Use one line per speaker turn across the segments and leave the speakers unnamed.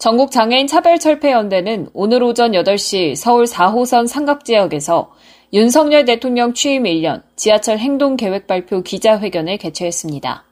전국 장애인 차별 철폐 연대는 오늘 오전 8시 서울 4호선 삼각 지역에서 윤석열 대통령 취임 1년 지하철 행동 계획 발표 기자회견을 개최했습니다.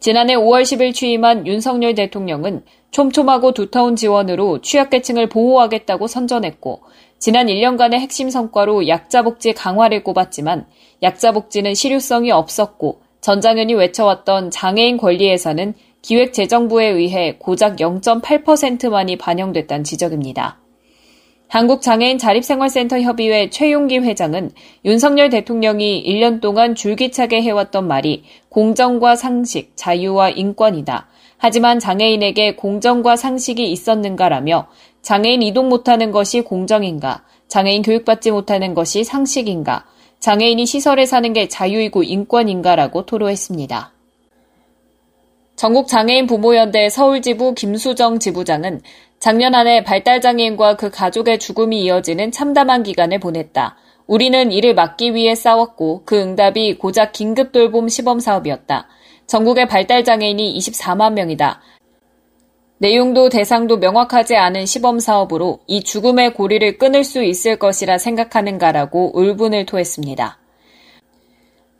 지난해 5월 10일 취임한 윤석열 대통령은 촘촘하고 두터운 지원으로 취약계층을 보호하겠다고 선전했고 지난 1년간의 핵심 성과로 약자복지 강화를 꼽았지만 약자복지는 실효성이 없었고 전장현이 외쳐왔던 장애인 권리에서는 기획재정부에 의해 고작 0.8%만이 반영됐다는 지적입니다. 한국장애인 자립생활센터 협의회 최용기 회장은 윤석열 대통령이 1년 동안 줄기차게 해왔던 말이 공정과 상식, 자유와 인권이다. 하지만 장애인에게 공정과 상식이 있었는가라며 장애인 이동 못하는 것이 공정인가? 장애인 교육받지 못하는 것이 상식인가? 장애인이 시설에 사는 게 자유이고 인권인가라고 토로했습니다. 전국장애인 부모연대 서울지부 김수정 지부장은 작년 한 해 발달장애인과 그 가족의 죽음이 이어지는 참담한 기간을 보냈다. 우리는 이를 막기 위해 싸웠고 그 응답이 고작 긴급 돌봄 시범 사업이었다. 전국의 발달장애인이 24만 명이다. 내용도 대상도 명확하지 않은 시범 사업으로 이 죽음의 고리를 끊을 수 있을 것이라 생각하는가라고 울분을 토했습니다.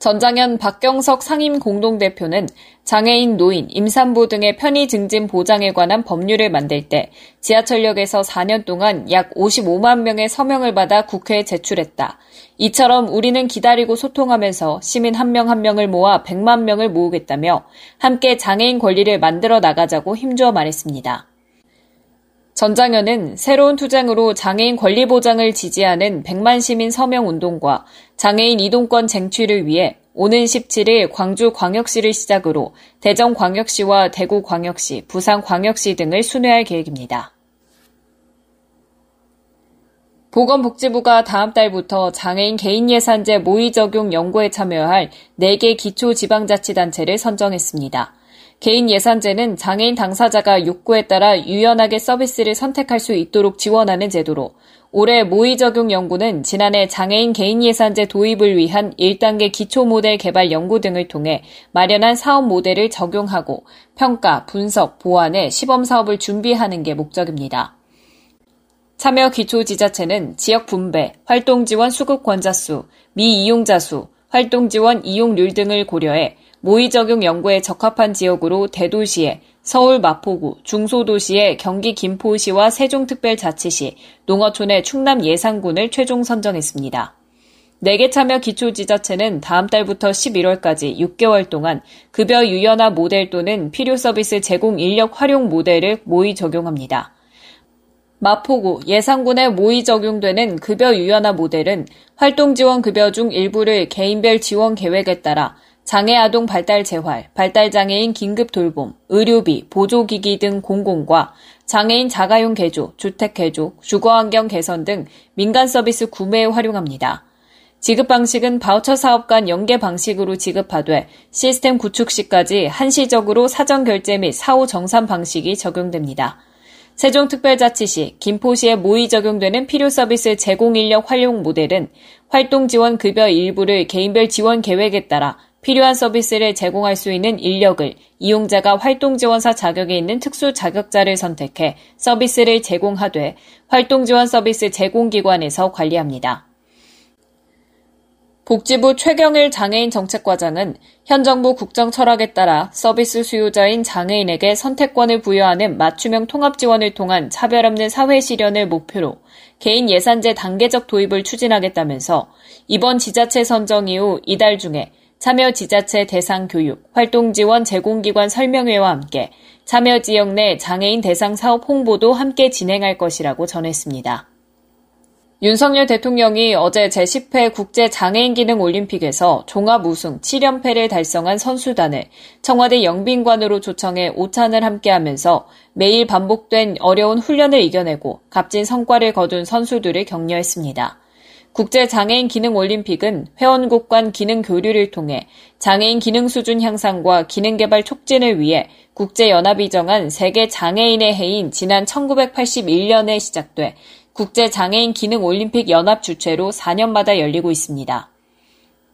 전장현 박경석 상임 공동대표는 장애인, 노인, 임산부 등의 편의 증진 보장에 관한 법률을 만들 때 지하철역에서 4년 동안 약 55만 명의 서명을 받아 국회에 제출했다. 이처럼 우리는 기다리고 소통하면서 시민 한 명한 한 명을 모아 100만 명을 모으겠다며 함께 장애인 권리를 만들어 나가자고 힘주어 말했습니다. 전장현은 새로운 투쟁으로 장애인 권리 보장을 지지하는 100만 시민 서명 운동과 장애인 이동권 쟁취를 위해 오는 17일 광주광역시를 시작으로 대전광역시와 대구광역시, 부산광역시 등을 순회할 계획입니다. 보건복지부가 다음 달부터 장애인 개인 예산제 모의 적용 연구에 참여할 4개 기초 지방자치단체를 선정했습니다. 개인 예산제는 장애인 당사자가 욕구에 따라 유연하게 서비스를 선택할 수 있도록 지원하는 제도로 올해 모의 적용 연구는 지난해 장애인 개인 예산제 도입을 위한 1단계 기초 모델 개발 연구 등을 통해 마련한 사업 모델을 적용하고 평가, 분석, 보완해 시범 사업을 준비하는 게 목적입니다. 참여 기초 지자체는 지역 분배, 활동 지원 수급 권자 수, 미이용자 수, 활동 지원 이용률 등을 고려해 모의 적용 연구에 적합한 지역으로 대도시에 서울 마포구, 중소도시의 경기 김포시와 세종특별자치시, 농어촌의 충남 예산군을 최종 선정했습니다. 4개 참여 기초지자체는 다음 달부터 11월까지 6개월 동안 급여 유연화 모델 또는 필요 서비스 제공 인력 활용 모델을 모의 적용합니다. 마포구, 예산군에 모의 적용되는 급여 유연화 모델은 활동 지원 급여 중 일부를 개인별 지원 계획에 따라 장애 아동 발달 재활, 발달 장애인 긴급 돌봄, 의료비, 보조기기 등 공공과 장애인 자가용 개조, 주택 개조, 주거 환경 개선 등 민간 서비스 구매에 활용합니다. 지급 방식은 바우처 사업 간 연계 방식으로 지급하되 시스템 구축 시까지 한시적으로 사전 결제 및 사후 정산 방식이 적용됩니다. 세종특별자치시, 김포시에 모의 적용되는 필요 서비스 제공 인력 활용 모델은 활동 지원 급여 일부를 개인별 지원 계획에 따라 필요한 서비스를 제공할 수 있는 인력을 이용자가 활동지원사 자격에 있는 특수 자격자를 선택해 서비스를 제공하되 활동지원 서비스 제공기관에서 관리합니다. 복지부 최경일 장애인 정책과장은 현 정부 국정 철학에 따라 서비스 수요자인 장애인에게 선택권을 부여하는 맞춤형 통합 지원을 통한 차별 없는 사회 실현을 목표로 개인 예산제 단계적 도입을 추진하겠다면서 이번 지자체 선정 이후 이달 중에 참여 지자체 대상 교육, 활동 지원 제공기관 설명회와 함께 참여 지역 내 장애인 대상 사업 홍보도 함께 진행할 것이라고 전했습니다. 윤석열 대통령이 어제 제10회 국제 장애인 기능 올림픽에서 종합 우승 7연패를 달성한 선수단을 청와대 영빈관으로 초청해 오찬을 함께하면서 매일 반복된 어려운 훈련을 이겨내고 값진 성과를 거둔 선수들을 격려했습니다. 국제장애인 기능 올림픽은 회원국 간 기능 교류를 통해 장애인 기능 수준 향상과 기능 개발 촉진을 위해 국제연합이 정한 세계 장애인의 해인 지난 1981년에 시작돼 국제장애인 기능 올림픽 연합 주최로 4년마다 열리고 있습니다.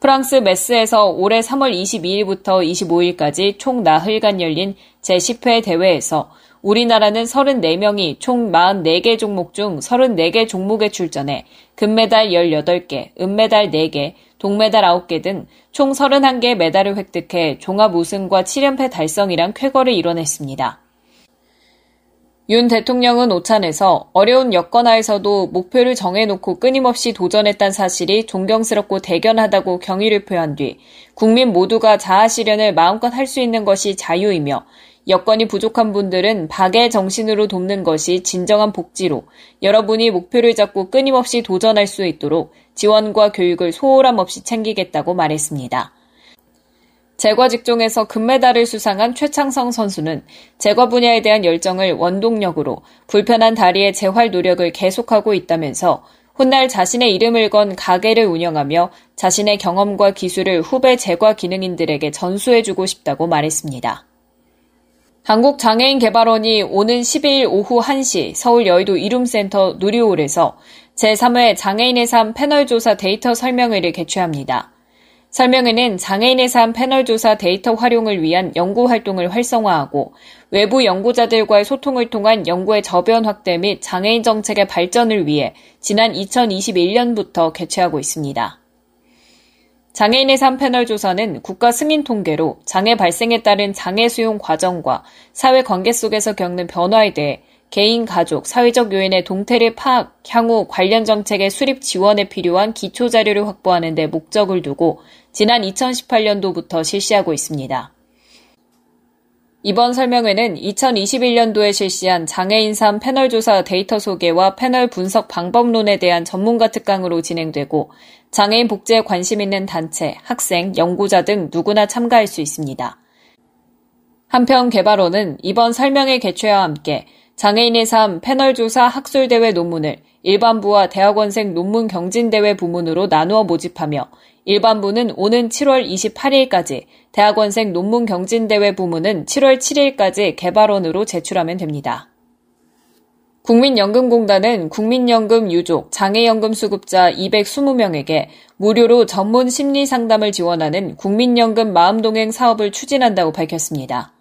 프랑스 메스에서 올해 3월 22일부터 25일까지 총 나흘간 열린 제10회 대회에서 우리나라는 34명이 총 44개 종목 중 34개 종목에 출전해 금메달 18개, 은메달 4개, 동메달 9개 등 총 31개 메달을 획득해 종합 우승과 7연패 달성이란 쾌거를 이뤄냈습니다. 윤 대통령은 오찬에서 어려운 여건하에서도 목표를 정해놓고 끊임없이 도전했다는 사실이 존경스럽고 대견하다고 경의를 표한 뒤 국민 모두가 자아 실현을 마음껏 할 수 있는 것이 자유이며 여건이 부족한 분들은 박의 정신으로 돕는 것이 진정한 복지로 여러분이 목표를 잡고 끊임없이 도전할 수 있도록 지원과 교육을 소홀함 없이 챙기겠다고 말했습니다. 제과 직종에서 금메달을 수상한 최창성 선수는 제과 분야에 대한 열정을 원동력으로 불편한 다리의 재활 노력을 계속하고 있다면서 훗날 자신의 이름을 건 가게를 운영하며 자신의 경험과 기술을 후배 제과 기능인들에게 전수해주고 싶다고 말했습니다. 한국장애인개발원이 오는 12일 오후 1시 서울 여의도 이룸센터 누리홀에서 제3회 장애인의 삶 패널조사 데이터 설명회를 개최합니다. 설명회는 장애인의 삶 패널 조사 데이터 활용을 위한 연구 활동을 활성화하고 외부 연구자들과의 소통을 통한 연구의 저변 확대 및 장애인 정책의 발전을 위해 지난 2021년부터 개최하고 있습니다. 장애인의 삶 패널 조사는 국가 승인 통계로 장애 발생에 따른 장애 수용 과정과 사회 관계 속에서 겪는 변화에 대해 개인, 가족, 사회적 요인의 동태를 파악, 향후 관련 정책의 수립 지원에 필요한 기초 자료를 확보하는 데 목적을 두고 지난 2018년도부터 실시하고 있습니다. 이번 설명회는 2021년도에 실시한 장애인 삶 패널 조사 데이터 소개와 패널 분석 방법론에 대한 전문가 특강으로 진행되고 장애인 복지에 관심 있는 단체, 학생, 연구자 등 누구나 참가할 수 있습니다. 한편 개발원은 이번 설명회 개최와 함께 장애인의 삶 패널 조사 학술대회 논문을 일반부와 대학원생 논문 경진대회 부문으로 나누어 모집하며 일반부는 오는 7월 28일까지, 대학원생 논문 경진대회 부문은 7월 7일까지 개발원으로 제출하면 됩니다. 국민연금공단은 국민연금 유족, 장애연금 수급자 220명에게 무료로 전문 심리 상담을 지원하는 국민연금 마음동행 사업을 추진한다고 밝혔습니다.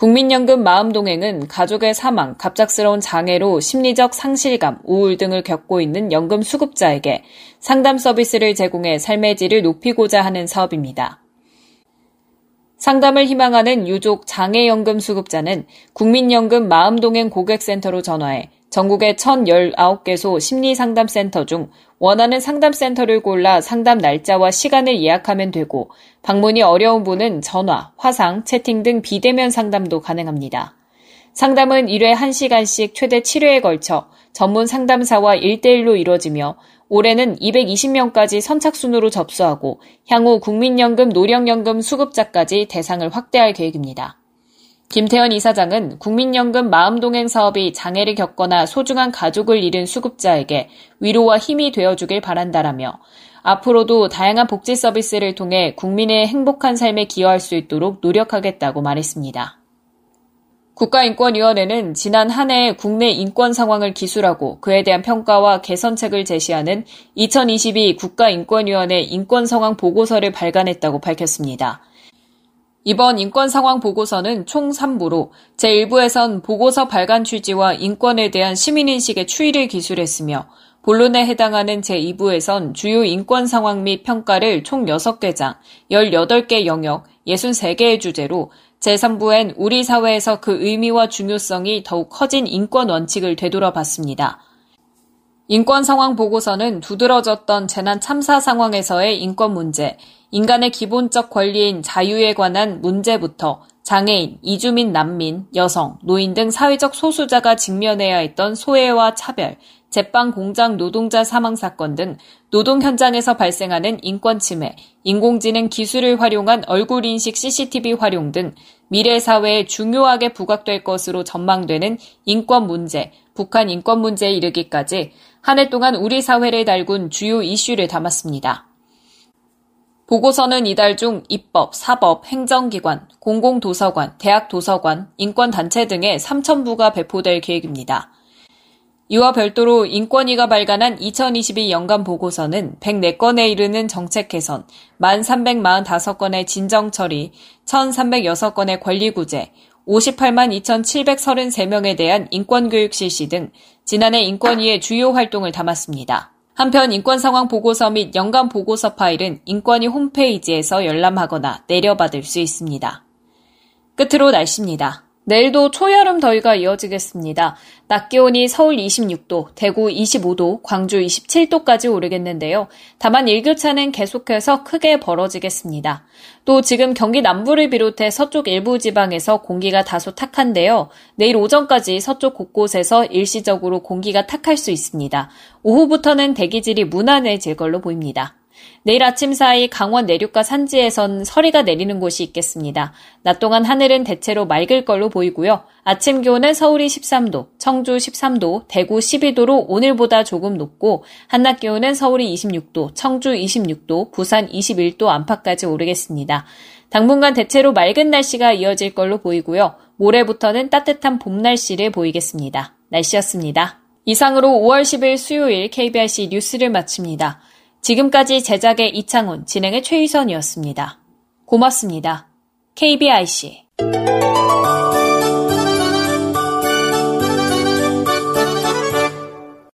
국민연금 마음동행은 가족의 사망, 갑작스러운 장애로 심리적 상실감, 우울 등을 겪고 있는 연금 수급자에게 상담 서비스를 제공해 삶의 질을 높이고자 하는 사업입니다. 상담을 희망하는 유족 장애연금 수급자는 국민연금 마음동행 고객센터로 전화해 전국의 1,019개소 심리상담센터 중 원하는 상담센터를 골라 상담 날짜와 시간을 예약하면 되고 방문이 어려운 분은 전화, 화상, 채팅 등 비대면 상담도 가능합니다. 상담은 1회 1시간씩 최대 7회에 걸쳐 전문 상담사와 1대1로 이뤄지며 올해는 220명까지 선착순으로 접수하고 향후 국민연금, 노령연금 수급자까지 대상을 확대할 계획입니다. 김태현 이사장은 국민연금 마음동행 사업이 장애를 겪거나 소중한 가족을 잃은 수급자에게 위로와 힘이 되어주길 바란다라며 앞으로도 다양한 복지 서비스를 통해 국민의 행복한 삶에 기여할 수 있도록 노력하겠다고 말했습니다. 국가인권위원회는 지난 한 해 국내 인권 상황을 기술하고 그에 대한 평가와 개선책을 제시하는 2022 국가인권위원회 인권 상황 보고서를 발간했다고 밝혔습니다. 이번 인권 상황 보고서는 총 3부로 제1부에선 보고서 발간 취지와 인권에 대한 시민인식의 추이를 기술했으며 본론에 해당하는 제2부에선 주요 인권 상황 및 평가를 총 6개 장, 18개 영역, 63개의 주제로 제3부엔 우리 사회에서 그 의미와 중요성이 더욱 커진 인권 원칙을 되돌아봤습니다. 인권 상황 보고서는 두드러졌던 재난 참사 상황에서의 인권 문제, 인간의 기본적 권리인 자유에 관한 문제부터 장애인, 이주민 난민, 여성, 노인 등 사회적 소수자가 직면해야 했던 소외와 차별, 제빵 공장 노동자 사망 사건 등 노동 현장에서 발생하는 인권 침해, 인공지능 기술을 활용한 얼굴 인식 CCTV 활용 등 미래 사회에 중요하게 부각될 것으로 전망되는 인권 문제, 북한 인권 문제에 이르기까지 한 해 동안 우리 사회를 달군 주요 이슈를 담았습니다. 보고서는 이달 중 입법, 사법, 행정기관, 공공도서관, 대학도서관, 인권단체 등의 3천부가 배포될 계획입니다. 이와 별도로 인권위가 발간한 2022 연간 보고서는 104건에 이르는 정책 개선, 1,345건의 진정 처리, 1,306건의 권리 구제, 58만 2,733명에 대한 인권교육 실시 등 지난해 인권위의 주요 활동을 담았습니다. 한편 인권 상황 보고서 및 연간 보고서 파일은 인권위 홈페이지에서 열람하거나 내려받을 수 있습니다. 끝으로 날씨입니다. 내일도 초여름 더위가 이어지겠습니다. 낮 기온이 서울 26도, 대구 25도, 광주 27도까지 오르겠는데요. 다만 일교차는 계속해서 크게 벌어지겠습니다. 또 지금 경기 남부를 비롯해 서쪽 일부 지방에서 공기가 다소 탁한데요. 내일 오전까지 서쪽 곳곳에서 일시적으로 공기가 탁할 수 있습니다. 오후부터는 대기질이 무난해질 걸로 보입니다. 내일 아침 사이 강원 내륙과 산지에선 서리가 내리는 곳이 있겠습니다. 낮 동안 하늘은 대체로 맑을 걸로 보이고요. 아침 기온은 서울이 13도, 청주 13도, 대구 12도로 오늘보다 조금 높고 한낮 기온은 서울이 26도, 청주 26도, 부산 21도 안팎까지 오르겠습니다. 당분간 대체로 맑은 날씨가 이어질 걸로 보이고요. 모레부터는 따뜻한 봄 날씨를 보이겠습니다. 날씨였습니다. 이상으로 5월 10일 수요일 KBRC 뉴스를 마칩니다. 지금까지 제작의 이창훈, 진행의 최유선이었습니다. 고맙습니다. KBIC